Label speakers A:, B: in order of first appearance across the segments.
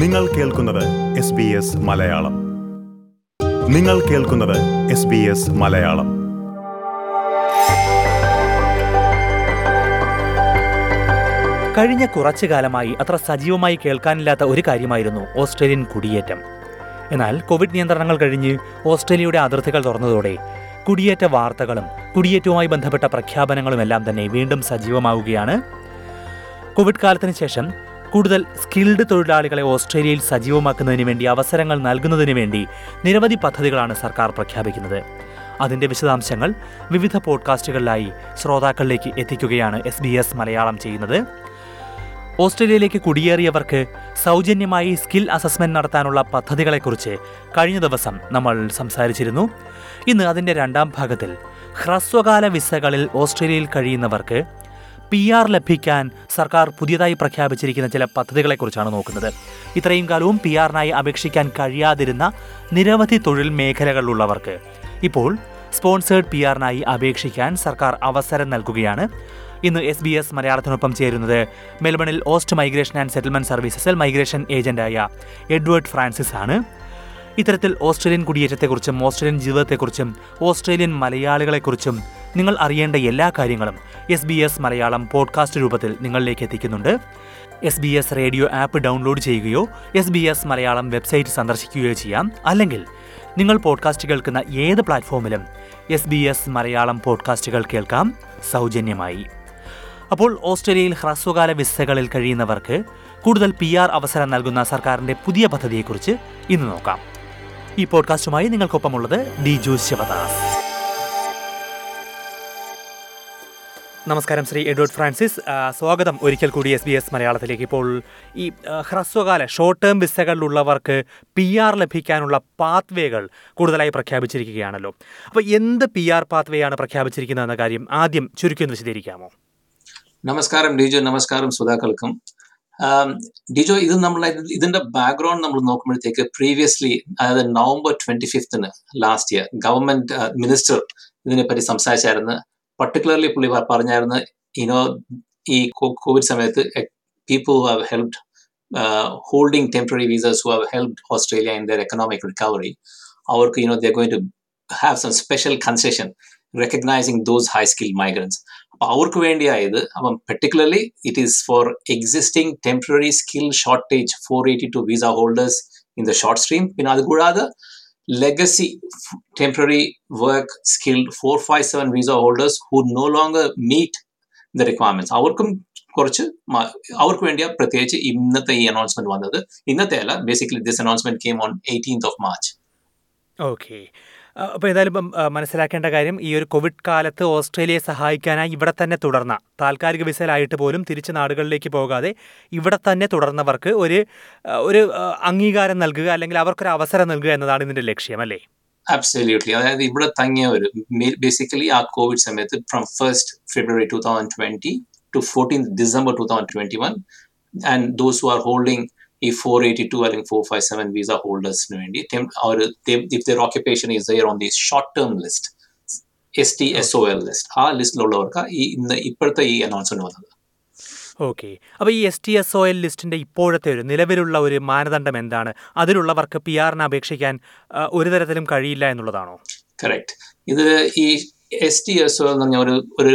A: നിങ്ങൾ കേൾക്കുന്നത് S B S Malayalam. നിങ്ങൾ കേൾക്കുന്നത് എസ് ബി എസ് മലയാളം.
B: കഴിഞ്ഞ കുറച്ചു കാലമായി അത്ര സജീവമായി കേൾക്കാനില്ലാത്ത ഒരു കാര്യമായിരുന്നു ഓസ്ട്രേലിയൻ കുടിയേറ്റം. എന്നാൽ കോവിഡ് നിയന്ത്രണങ്ങൾ കഴിഞ്ഞ് ഓസ്ട്രേലിയയുടെ അതിർത്തികൾ തുറന്നതോടെ കുടിയേറ്റ വാർത്തകളും കുടിയേറ്റവുമായി ബന്ധപ്പെട്ട പ്രഖ്യാപനങ്ങളുമെല്ലാം തന്നെ വീണ്ടും സജീവമാവുകയാണ്. കോവിഡ് കാലത്തിന് ശേഷം കൂടുതൽ സ്കിൽഡ് തൊഴിലാളികളെ ഓസ്ട്രേലിയയിൽ സജീവമാക്കുന്നതിന് വേണ്ടി അവസരങ്ങൾ നൽകുന്നതിന് വേണ്ടി നിരവധി പദ്ധതികളാണ് സർക്കാർ പ്രഖ്യാപിക്കുന്നത്. അതിന്റെ വിശദാംശങ്ങൾ വിവിധ പോഡ്കാസ്റ്റുകളിലായി ശ്രോതാക്കളിലേക്ക് എത്തിക്കുകയാണ് എസ് ബി എസ് മലയാളം ചെയ്യുന്നത്. ഓസ്ട്രേലിയയിലേക്ക് കുടിയേറിയവർക്ക് സൗജന്യമായി സ്കിൽ അസസ്മെന്റ് നടത്താനുള്ള പദ്ധതികളെക്കുറിച്ച് കഴിഞ്ഞ ദിവസം നമ്മൾ സംസാരിച്ചിരുന്നു. ഇന്ന് അതിന്റെ രണ്ടാം ഭാഗത്തിൽ ഹ്രസ്വകാല വിസകളിൽ ഓസ്ട്രേലിയയിൽ കഴിയുന്നവർക്ക് പി ആർ ലഭിക്കാൻ സർക്കാർ പുതിയതായി പ്രഖ്യാപിച്ചിരിക്കുന്ന ചില പദ്ധതികളെക്കുറിച്ചാണ് നോക്കുന്നത്. ഇത്രയും കാലവും പി ആറിനായി അപേക്ഷിക്കാൻ കഴിയാതിരുന്ന നിരവധി തൊഴിൽ മേഖലകളിലുള്ളവർക്ക് ഇപ്പോൾ സ്പോൺസേഡ് പി ആറിനായി അപേക്ഷിക്കാൻ സർക്കാർ അവസരം നൽകുകയാണ്. ഇന്ന് എസ് ബി എസ് മലയാളത്തിനൊപ്പം ചേരുന്നത് മെൽബണിൽ ഓസ്റ്റ് മൈഗ്രേഷൻ ആൻഡ് സെറ്റിൽമെന്റ് സർവീസസിൽ മൈഗ്രേഷൻ ഏജന്റായ എഡ്വേർഡ് ഫ്രാൻസിസ് ആണ്. ഇത്തരത്തിൽ ഓസ്ട്രേലിയൻ കുടിയേറ്റത്തെക്കുറിച്ചും ഓസ്ട്രേലിയൻ ജീവിതത്തെക്കുറിച്ചും ഓസ്ട്രേലിയൻ മലയാളികളെക്കുറിച്ചും നിങ്ങൾ അറിയേണ്ട എല്ലാ കാര്യങ്ങളും S B S Malayalam podcast രൂപത്തിൽ നിങ്ങളിലേക്ക് എത്തിക്കുന്നുണ്ട്. S B S radio app download ചെയ്യുകയോ S B S Malayalam website സന്ദർശിക്കുകയോ ചെയ്യാം. അല്ലെങ്കിൽ നിങ്ങൾ പോഡ്കാസ്റ്റ് കേൾക്കുന്ന ഏത് പ്ലാറ്റ്ഫോമിലും എസ് ബി എസ് മലയാളം പോഡ്കാസ്റ്റുകൾ കേൾക്കാം സൗജന്യമായി. അപ്പോൾ ഓസ്ട്രേലിയയിൽ ഹ്രസ്വകാല വിസകളിൽ കഴിയുന്നവർക്ക് കൂടുതൽ പി ആർ അവസരം നൽകുന്ന സർക്കാരിന്റെ പുതിയ പദ്ധതിയെക്കുറിച്ച് ഇന്ന് നോക്കാം. ഈ പോഡ്കാസ്റ്റുമായി നിങ്ങൾക്കൊപ്പമുള്ളത് ഡി ജോസ് ശിവദാസ്. നമസ്കാരം ശ്രീ എഡ്വേർഡ് ഫ്രാൻസിസ്. സ്വാഗതം ഒരിക്കൽ കൂടി എസ് ബി എസ് മലയാളത്തിലേക്ക്. ഇപ്പോൾ ഈ ഹ്രസ്വകാല ഷോർട്ട് ടേം വിസകളിലുള്ളവർക്ക് പി ആർ ലഭിക്കാനുള്ള പാത്വേകൾ കൂടുതലായി പ്രഖ്യാപിച്ചിരിക്കുകയാണല്ലോ. അപ്പോൾ എന്ത് പി ആർ പാത്വേയാണ് പ്രഖ്യാപിച്ചിരിക്കുന്നത് എന്ന കാര്യം ആദ്യം ചുരുക്കി ഒന്ന് വിശദീകരിക്കാമോ?
C: നമസ്കാരം ഡിജോ. നമസ്കാരം ശ്രോതാക്കൾക്കും. ഡിജോ ഇത് നമ്മൾ ഇതിന്റെ ബാക്ക്ഗ്രൗണ്ട് നമ്മൾ നോക്കുമ്പോഴത്തേക്ക് പ്രീവിയസ്ലി അതായത് November twenty fifteen last year government minister ഇതിനെപ്പറ്റി സംസാരിച്ചായിരുന്നു. പർട്ടിക്കുലർലി പുള്ളി പ- പറഞ്ഞായിരുന്നു ഇനോ ഈ കോവിഡ് സമയത്ത് people who have helped holding temporary visas who have helped Australia in their economic recovery അവർക്ക് you know they're going to have some special concession recognising those high skill migrants അപ്പൊ അവർക്ക് വേണ്ടിയായത് അപ്പം particularly it is for existing temporary skill shortage four eighty two visa holders in the short stream പിന്നെ അതുകൂടാതെ legacy temporary work skilled four five seven visa holders who no longer meet the requirements അവർക്കും കുറച്ച് മ- അവർക്ക് വേണ്ടിയാ പ്രത്യേകിച്ച് ഇന്നത്തെ ഈ അനൗൺസ്മെന്റ് വന്നത്. ഇന്നത്തെ അല്ല basically this announcement came on eighteenth of March
B: okay അപ്പോൾ ഏതായാലും മനസ്സിലാക്കേണ്ട കാര്യം ഈ ഒരു കോവിഡ് കാലത്ത് ഓസ്ട്രേലിയയെ സഹായിക്കാനായി ഇവിടെ തന്നെ തുടർന്ന താൽക്കാലിക വിസയിലായിട്ട് പോലും തിരിച്ച് നാടുകളിലേക്ക് പോകാതെ ഇവിടെ തന്നെ തുടർന്നവർക്ക് ഒരു ഒരു അംഗീകാരം നൽകുക അല്ലെങ്കിൽ അവർക്കൊരു അവസരം നൽകുക എന്നതാണ് ഇതിന്റെ ലക്ഷ്യം അല്ലേ?
C: അബ്സല്യൂട്ട്ലി അതായത് ഇവിടെ തങ്ങിയവർ ബേസിക്കലി ആ കോവിഡ് സമയത്ത് from first February two thousand twenty to fourteen December two thousand twenty one and those who are holding ഈ ഫോർ എയ്റ്റി ടു അല്ലെങ്കിൽ ഫോർ ഫൈവ് സെവൻ വിസ ഹോൾഡേഴ്സിന് വേണ്ടി അവർ if their occupation is there on the short term list S T S O L list ആ ലിസ്റ്റിലുള്ളവർക്ക് ഈ ഇന്ന് ഇപ്പോഴത്തെ ഈ അനൗൺസ്മെന്റ് വന്നത്.
B: ഓക്കെ അപ്പോൾ ഈ S T S O L ലിസ്റ്റിന്റെ ഇപ്പോഴത്തെ ഒരു നിലവിലുള്ള ഒരു മാനദണ്ഡം എന്താണ്? അതിലുള്ളവർക്ക് പി ആറിന് അപേക്ഷിക്കാൻ ഒരു തരത്തിലും കഴിയില്ല എന്നുള്ളതാണോ?
C: കറക്റ്റ് ഇത് ഈ എസ് ടി എസ് ഒ എന്ന് പറഞ്ഞ ഒരു ഒരു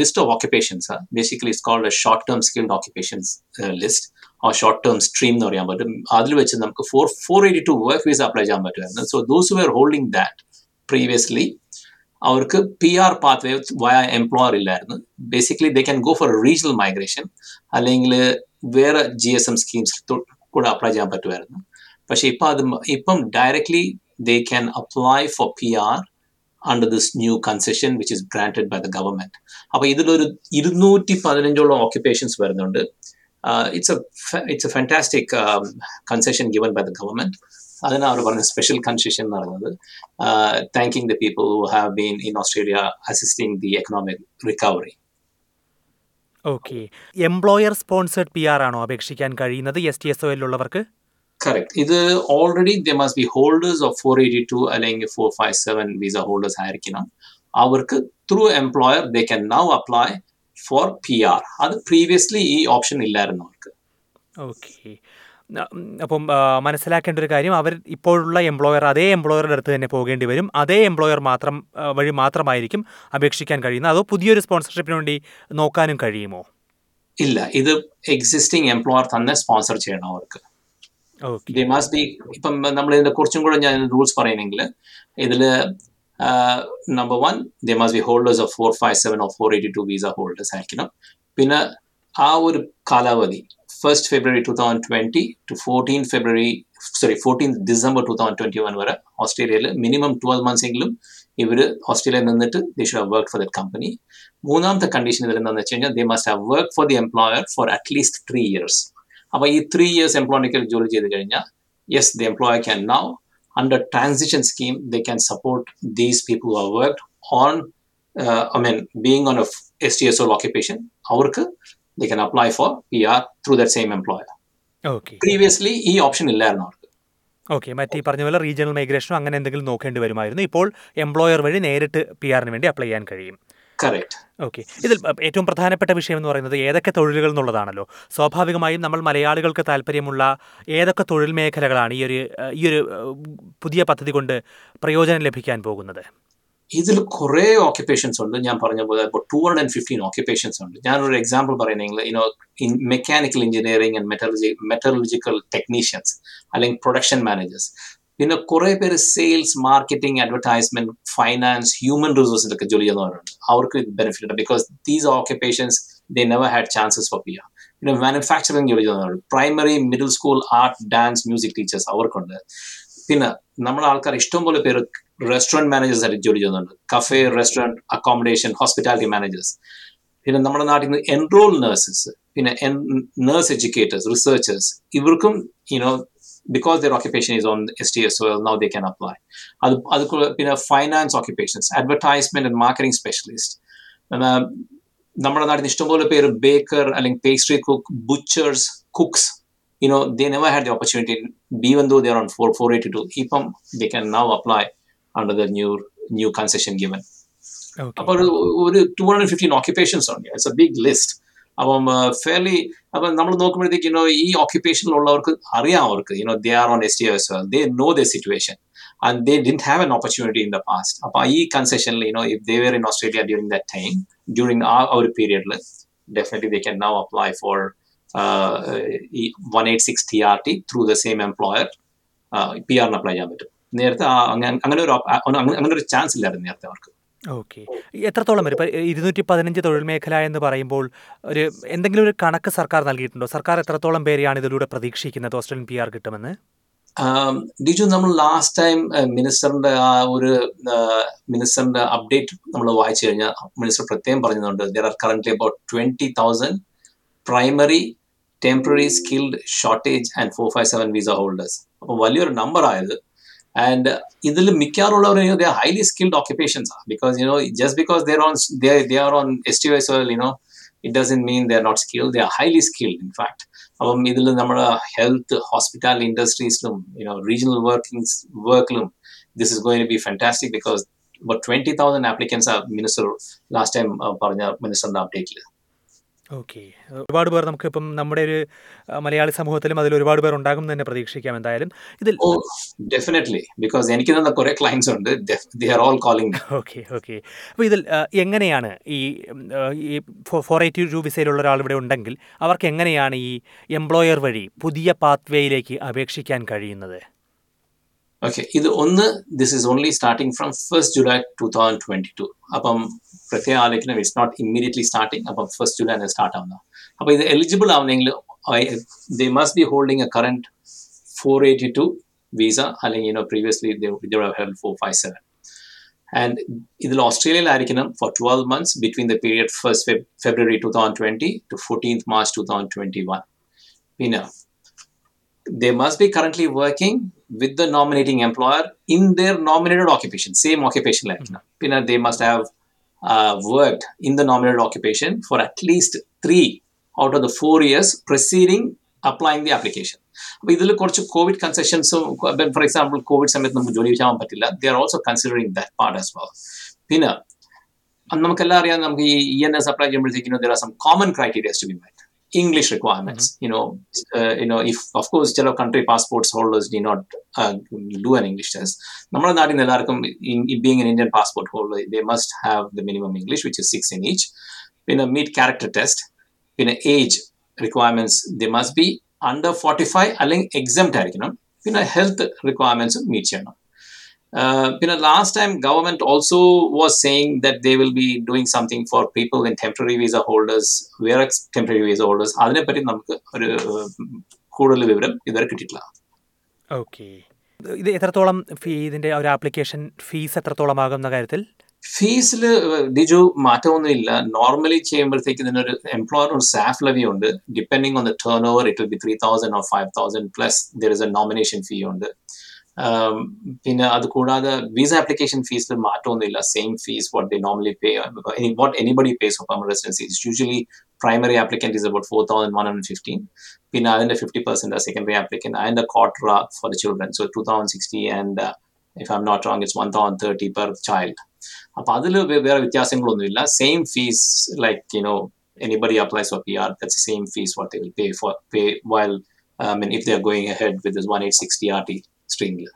C: list of occupations basically it's called short term skilled occupations list ആ ഷോർട്ട് ടേം സ്ട്രീം എന്ന് പറയാൻ പറ്റും. അതിൽ വെച്ച് നമുക്ക് four four eighty two work visa apply ചെയ്യാൻ പറ്റുമായിരുന്നു. So those were holding that previously അവർക്ക് P R path way via employer ഇല്ലായിരുന്നു basically they can go for regional migration അല്ലെങ്കിൽ വേറെ ജി എസ് എം സ്കീംസ് കൂടെ അപ്ലൈ ചെയ്യാൻ പറ്റുമായിരുന്നു. പക്ഷേ ഇപ്പം അത് ഇപ്പം directly they can apply for P R under this new concession which is granted by the government അപ്പൊ ഇതിലൊരു ഇരുന്നൂറ്റി പതിനഞ്ചോളം ഓക്യുപ്പേഷൻസ് വരുന്നുണ്ട് it's a it's a fantastic concession given by the government അതിനാണ് അവർ പറഞ്ഞ സ്പെഷ്യൽ കൺസെഷൻ എന്ന് പറയുന്നത് thanking the people who have been in Australia assisting the economic recovery
B: okay employer sponsored P R ആണോ അപേക്ഷിക്കാൻ കഴിയുന്നത്? S T
C: S O already they must be holders of four eighty two അല്ലെങ്കിൽ four five seven visa holders ആയിരിക്കണം. അവർക്ക് through employer they can now apply for P R അത് previously ഈ option ഇല്ലായിരുന്നു അവർക്ക്.
B: ഓക്കെ അപ്പം മനസ്സിലാക്കേണ്ട ഒരു കാര്യം അവർ ഇപ്പോഴുള്ള എംപ്ലോയർ അതേ എംപ്ലോയറുടെ അടുത്ത് തന്നെ പോകേണ്ടി വരും. അതേ എംപ്ലോയർ മാത്രം വഴി മാത്രമായിരിക്കും അപേക്ഷിക്കാൻ കഴിയുന്നത്. അതോ പുതിയൊരു സ്പോൺസർഷിപ്പിന് വേണ്ടി നോക്കാനും കഴിയുമോ?
C: ഇല്ല. ഇത് എക്സിസ്റ്റിംഗ് എംപ്ലോയർ തന്നെ സ്പോൺസർ ചെയ്യണം അവർക്ക്. ദേ മസ്റ്റ് ബി ഇപ്പം നമ്മൾ ഇതിന്റെ കുറച്ചും കൂടെ ഞാൻ റൂൾസ് പറയുന്നെങ്കിൽ ഇതിൽ number one they must be holders of four five seven of four eighty two visa holders ആയിരിക്കണം. പിന്നെ ആ ഒരു കാലാവധി first February two thousand twenty to fourteen February sorry fourteen December two thousand twenty one വരെ ഓസ്ട്രേലിയയിൽ minimum twelve months എങ്കിലും ഇവർ ഓസ്ട്രേലിയയിൽ നിന്നിട്ട് they should have work for that company മൂന്നാമത്തെ കണ്ടീഷൻ ഇതിൽ എന്താണെന്ന് വെച്ച് കഴിഞ്ഞാൽ they must have work for the employer for at least three years അപ്പോൾ ഈ ത്രീ ഇയേഴ്സ് എംപ്ലോയ്മെന്റ് ജോലി ചെയ്ത് കഴിഞ്ഞാൽ yes the employer can now under transition scheme they can support these people who have worked on uh, i mean being on a S stso occupation അവർക്ക് they can apply for pr through that same employer.
B: Employer
C: previously ഈ option ഇല്ലായിരുന്നു അവർക്ക്.
B: Okay മറ്റേ ഈ പറഞ്ഞ പോലെ regional മൈഗ്രേഷനോ അങ്ങനെ എന്തെങ്കിലും നോക്കേണ്ടി വരുമായിരുന്നു. ഇപ്പോൾ എംപ്ലോയർ വഴി നേരിട്ട് പി ആറിന് വേണ്ടി അപ്ലൈ ചെയ്യാൻ കഴിയും. ഓക്കെ ഇതിൽ ഏറ്റവും പ്രധാനപ്പെട്ട വിഷയം എന്ന് പറയുന്നത് ഏതൊക്കെ തൊഴിലുകൾ എന്നുള്ളതാണല്ലോ. സ്വാഭാവികമായും നമ്മൾ മലയാളികൾക്ക് താല്പര്യമുള്ള ഏതൊക്കെ തൊഴിൽ മേഖലകളാണ് ഈ ഒരു ഈ ഒരു പുതിയ പദ്ധതി കൊണ്ട് പ്രയോജനം ലഭിക്കാൻ പോകുന്നത്?
C: ഇതിൽ കുറേ ഓക്യുപ്പേഷൻസ് ഉണ്ട്. ഞാൻ പറഞ്ഞ പോലെ ഇപ്പോൾ two hundred and fifteen occupations ഉണ്ട്. ഞാനൊരു example പറയുന്നെങ്കിൽ you know in mechanical engineering and metallurgy metallurgical technicians അല്ലെങ്കിൽ പ്രൊഡക്ഷൻ മാനേജേഴ്സ് പിന്നെ കുറേ പേര് sales marketing advertisement finance human റിസോഴ്സിലൊക്കെ ജോലി ചെയ്യുന്നവരുണ്ട്. അവർക്ക് ബെനിഫിറ്റ് ഉണ്ട്. Because these occupations they never had chances for P പിന്നെ മാനുഫാക്ചറിംഗ് ജോലി ചെയ്യുന്നവരുണ്ട്. Primary middle school art dance music teachers അവർക്കുണ്ട്. പിന്നെ നമ്മുടെ ആൾക്കാർ ഇഷ്ടം പോലെ പേര് റെസ്റ്റോറന്റ് മാനേജേഴ്സ് ആയിട്ട് ജോലി ചെയ്യുന്നുണ്ട് cafe restaurant accommodation hospitality managers പിന്നെ നമ്മുടെ നാട്ടിൽ നിന്ന് എൻറോൾ നഴ്സസ് പിന്നെ നേഴ്സ് എഡ്യൂക്കേറ്റേഴ്സ് റിസർച്ചേഴ്സ് ഇവർക്കും you know because their occupation is on S T S now they can apply അത് അത് പിന്നെ finance occupations advertisement and marketing specialist നമ്മുടെ നാട്ടിൽ നിന്ന് ഇഷ്ടംപോലെ പേര് ബേക്കർ അല്ലെങ്കിൽ pastry cook butchers cooks you know they never had the opportunity even though they're on 4 482 EPAM they can now apply under the new new concession given
B: okay
C: അപ്പോൾ ഒരു ഒരു two hundred fifteen occupations ഉണ്ട് it's A big list അപ്പം fairly അപ്പം നമ്മൾ നോക്കുമ്പോഴത്തേക്ക് you know ഈ ഓക്യുപ്പേഷനിലുള്ളവർക്ക് അറിയാം അവർക്ക്. You know they are on S T S they know the situation and they didn't have an opportunity in the past അപ്പം ഈ കൺസെഷനിൽ you know if they were in Australia during that time during ആ ഒരു പീരിയഡിൽ definitely they can now apply for ഈ one eight six T R T through the same employer P ആറിന് apply ചെയ്യാൻ പറ്റും. നേരത്തെ അങ്ങനെ ഒരു അങ്ങനെ ഒരു ചാൻസ് ഇല്ലായിരുന്നു നേരത്തെ അവർക്ക്.
B: ഓക്കെ. എത്രത്തോളം വരും? ഇരുന്നൂറ്റി പതിനഞ്ച് തൊഴിൽ മേഖല എന്ന് പറയുമ്പോൾ ഒരു എന്തെങ്കിലും ഒരു കണക്ക് സർക്കാർ നൽകിയിട്ടുണ്ടോ? സർക്കാർ എത്രത്തോളം പേരെയാണ് ഇതിലൂടെ പ്രതീക്ഷിക്കുന്നത് ഓസ്ട്രേലിയൻ പി ആർ കിട്ടുമെന്ന്?
C: ഡിജു നമ്മൾ ലാസ്റ്റ് ടൈം മിനിസ്റ്ററിന്റെ ആ ഒരു മിനിസ്റ്ററിന്റെ അപ്ഡേറ്റ് നമ്മൾ വായിച്ചു കഴിഞ്ഞാൽ മിനിസ്റ്റർ പ്രത്യേകം പറഞ്ഞിട്ടുണ്ട്. There are current about twenty thousand primary temporary skilled shortage and four five seven visa holders അപ്പോൾ വലിയൊരു നമ്പർ ആയത് ആൻഡ് ഇതിൽ മിക്കാറുള്ളവർ they are highly skilled occupations ആണ് because you know just because they're on they are on S T S you know it doesn't mean they are not skilled they are highly skilled in fact അപ്പം ഇതിൽ നമ്മുടെ health hospitality ഇൻഡസ്ട്രീസിലും you know regional workings വർക്കിലും this is going be fantastic because ഇപ്പോൾ twenty thousand applicants ആ minister last time പറഞ്ഞ മിനിസ്റ്ററിന്റെ അപ്ഡേറ്റിൽ
B: okay. ഒരുപാട് പേർ നമുക്ക് ഇപ്പം നമ്മുടെ ഒരു മലയാളി സമൂഹത്തിലും അതിൽ ഒരുപാട് പേർ ഉണ്ടാകും തന്നെ പ്രതീക്ഷിക്കാം എന്തായാലും. ഇതിൽ
C: ഡെഫിനറ്റ്ലി ബിക്കോസ് എനിക്ക് തന്നെ കുറെ ക്ലയൻസ് ഉണ്ട്. They are all calling
B: okay okay. അപ്പോൾ ഇതിൽ എങ്ങനെയാണ് ഈ ഈ ഫോർ എയ്റ്റി ടു വിസയിലുള്ള ഒരാൾ ഇവിടെ ഉണ്ടെങ്കിൽ അവർക്ക് എങ്ങനെയാണ് ഈ എംപ്ലോയർ വഴി പുതിയ പാത്വേയിലേക്ക് അപേക്ഷിക്കാൻ കഴിയുന്നത്?
C: ഓക്കെ ഇത് ഒന്ന് this is only starting from first July two thousand twenty two അപ്പം പ്രത്യേക ആലോചന ഇറ്റ്സ് നോട്ട് ഇമ്മീഡിയറ്റ്ലി സ്റ്റാർട്ടിങ് അപ്പം ഫസ്റ്റ് ജൂലൈ ആണ് സ്റ്റാർട്ട് ആവുന്നത് അപ്പോൾ ഇത് eligible ആവുന്നെങ്കിൽ they must be holding a current four eighty two visa അല്ലെങ്കിൽ you know previously held four five seven and ഇതിൽ ഓസ്ട്രേലിയയിലായിരിക്കണം for twelve months between the period first February two thousand twenty to fourteenth March two thousand twenty one പിന്നെ they must be currently working with the nominating employer in their nominated occupation, same occupation like now. Pinna, They must have uh, worked in the nominated occupation for at least three out of the four years preceding applying the application. അപ്പോൾ ഇതിൽ കുറച്ച് Covid കൺസെഷൻസും for example Covid സമയത്ത് നമുക്ക് ജോലി ചെയ്യാൻ പറ്റില്ല they are also considering that part as well പിന്നെ അന്ന് നമുക്കെല്ലാം അറിയാം നമുക്ക് ഈ ഇ എൻ എസ് അപ്ലൈ ചെയ്യുമ്പോഴത്തേക്കും there are some common criterias to be met English requirements. You know, uh, you know, if of course, ചില country passports holders need not uh, do an English test. നമ്മുടെ നാട്ടിൽ നിന്ന് എല്ലാവർക്കും being an Indian passport holder, they must have the minimum English, which is six in each. പിന്നെ meet character test. പിന്നെ age requirements they must be under forty five അല്ലെങ്കിൽ exempt ആയിരിക്കണം പിന്നെ health requirements meet ചെയ്യണം Uh, പിന്നെ last time government also was saying that they will be doing something for people in temporary visa holders where ex temporary visa holders അതിനെപ്പറ്റി നമുക്ക് ഒരു കൂടുതൽ വിവരം ഇതുവരെ കിട്ടിയിട്ടില്ല.
B: ഓക്കെ ഇത് എത്രത്തോളം ഫീ ഇതിന്റെ ഒരു ആപ്ലിക്കേഷൻ ഫീസ് എത്രത്തോളം ആകുന്ന കാര്യത്തിൽ?
C: ഫീസിൽ ഡിജു മാറ്റമൊന്നുമില്ല നോർമലി ചെയ്യുമ്പോഴത്തേക്ക് ഇതിനൊരു എംപ്ലോയർ ഒരു സാഫ് ലവി ഉണ്ട്. Depending on the turnover it will be three thousand or five thousand plus there is a nomination fee ഉണ്ട്. പിന്നെ അത് കൂടാതെ വിസ ആപ്ലിക്കേഷൻ ഫീസിൽ മാറ്റമൊന്നുമില്ല. Same fees what they normally pay what anybody pays for permanent residency it's usually primary applicant is about four thousand one hundred fifteen പിന്നെ അതിന്റെ fifty percent secondary applicant അതിന്റെ quarter for the children so two thousand sixty and if I'm not wrong it's one thousand thirty per child അപ്പൊ അതിൽ വേറെ വ്യത്യാസങ്ങളൊന്നുമില്ല. Same fees like you know anybody applies for PR, that's the same fees what they will pay for pay while I mean if they are going ahead with this 1860 RT string.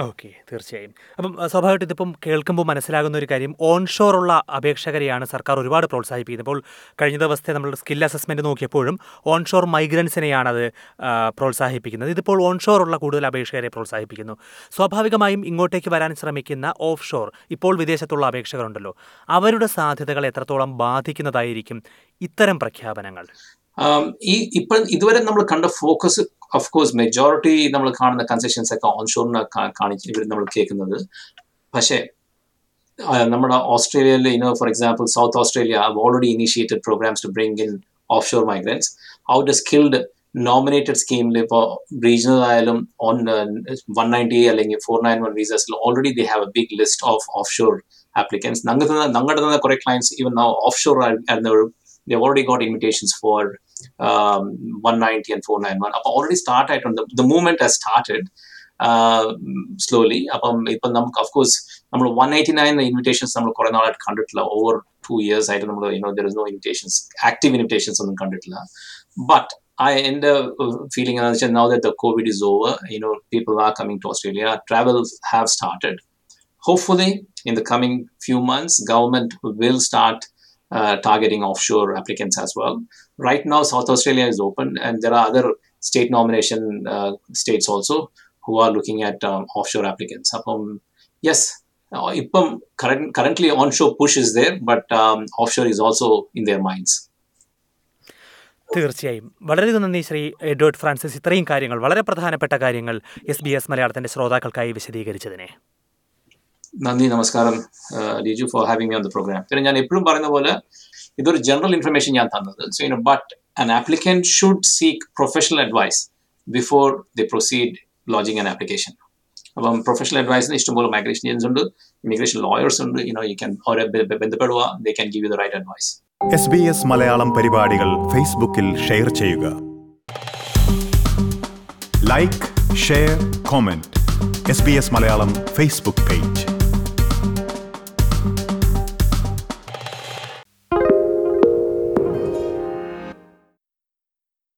B: Okay തീർച്ചയായും. അപ്പം സ്വാഭാവികമായിട്ട് ഇതിപ്പം കേൾക്കുമ്പോൾ മനസ്സിലാകുന്ന ഒരു കാര്യം ഓൺഷോറുള്ള അപേക്ഷകരെയാണ് സർക്കാർ ഒരുപാട് പ്രോത്സാഹിപ്പിക്കുന്നത്. ഇപ്പോൾ കഴിഞ്ഞ ദിവസത്തെ നമ്മൾ സ്കിൽ അസസ്മെന്റ് നോക്കിയപ്പോഴും ഓൺഷോർ മൈഗ്രൻസിനെയാണ് അത് പ്രോത്സാഹിപ്പിക്കുന്നത്. ഇതിപ്പോൾ ഓൺഷോറുള്ള കൂടുതൽ അപേക്ഷകരെ പ്രോത്സാഹിപ്പിക്കുന്നു. സ്വാഭാവികമായും ഇങ്ങോട്ടേക്ക് വരാൻ ശ്രമിക്കുന്ന ഓഫ് ഷോർ ഇപ്പോൾ വിദേശത്തുള്ള അപേക്ഷകരുണ്ടല്ലോ. അവരുടെ സാധ്യതകൾ എത്രത്തോളം ബാധിക്കുന്നതായിരിക്കും ഇത്തരം പ്രഖ്യാപനങ്ങൾ?
C: ഈ ഇപ്പം ഇതുവരെ നമ്മൾ കണ്ട ഫോക്കസ് ഓഫ് കോഴ്സ് മെജോറിറ്റി നമ്മൾ കാണുന്ന കൺസെഷൻസ് ഒക്കെ ഓൺഷോറിന് കാണിച്ച് ഇവർ നമ്മൾ കേൾക്കുന്നത്. പക്ഷേ നമ്മുടെ ഓസ്ട്രേലിയയിൽ you know for example South Australia already initiated programs to bring in offshore migrants out skilled nominated സ്കീമിൽ ഇപ്പോൾ റീജിയണൽ ആയാലും ഓൺ വൺ നയന്റി അല്ലെങ്കിൽ four nine one വീസസിൽ already they have a big list of offshore applicants ഞങ്ങളുടെ തന്നെ കുറേ clients even offshore ആയിരുന്നവരും they've already got invitations for um, 190 and 491. അപ്പം already start ആയിട്ടുണ്ട് the movement has started uh, slowly. അപ്പം ഇപ്പം നമുക്ക് of course നമ്മൾ വൺ എയ്റ്റി നയൻ ഇൻവിറ്റേഷൻസ് നമ്മൾ കുറെ നാളായിട്ട് കണ്ടിട്ടില്ല ഓവർ ടു ഇയേഴ്സ് ആയിട്ട് നമ്മൾ you know there is no invitations active invitations ഒന്നും കണ്ടിട്ടില്ല ബട്ട് I എൻ്റെ ഫീലിംഗ് എന്താണെന്ന് വെച്ചാൽ now that the COVID is over, you know, people are coming to Australia. Travel have started. Hopefully, in the coming few months, government will start uh, targeting offshore applicants as well. Right now, South Australia is open, and there are other state nomination uh, states also who are looking at um, offshore applicants. Um, yes, uh, IPM current, currently onshore push is there, but um, offshore is also in their minds.
B: തീർച്ചയായും വളരെയധികം നന്ദി Shri Edward Francis ഇത്രയും കാര്യങ്ങൾ വളരെ പ്രധാനപ്പെട്ട കാര്യങ്ങൾ S B S മലയാളത്തിന്റെ ശ്രോതാക്കൾക്കായി വിശദീകരിച്ചതിനെ
C: നന്ദി നമസ്കാരം Liju for having me on the program പിന്നെ ഞാൻ എപ്പോഴും പറയുന്ന പോലെ ഇതൊരു ജനറൽ ഇൻഫർമേഷൻ ഞാൻ തന്നത്. So you know but an applicant should seek professional advice before they proceed lodging an application. അപ്പം പ്രൊഫഷണൽ അഡ്വൈസിന് ഇഷ്ടംപോലെ മൈഗ്രേഷൻ ഏജൻസ് ഉണ്ട് ഇമിഗ്രേഷൻ ലോയേഴ്സ് ഉണ്ട്. യു നോ യു ക്യാൻ അവരെ ബന്ധപ്പെടുക they can give you the right advice
A: S B S Malayalam പരിപാടികൾ ഫേസ്ബുക്കിൽ share ചെയ്യുക. Like share comment S B S Malayalam Facebook page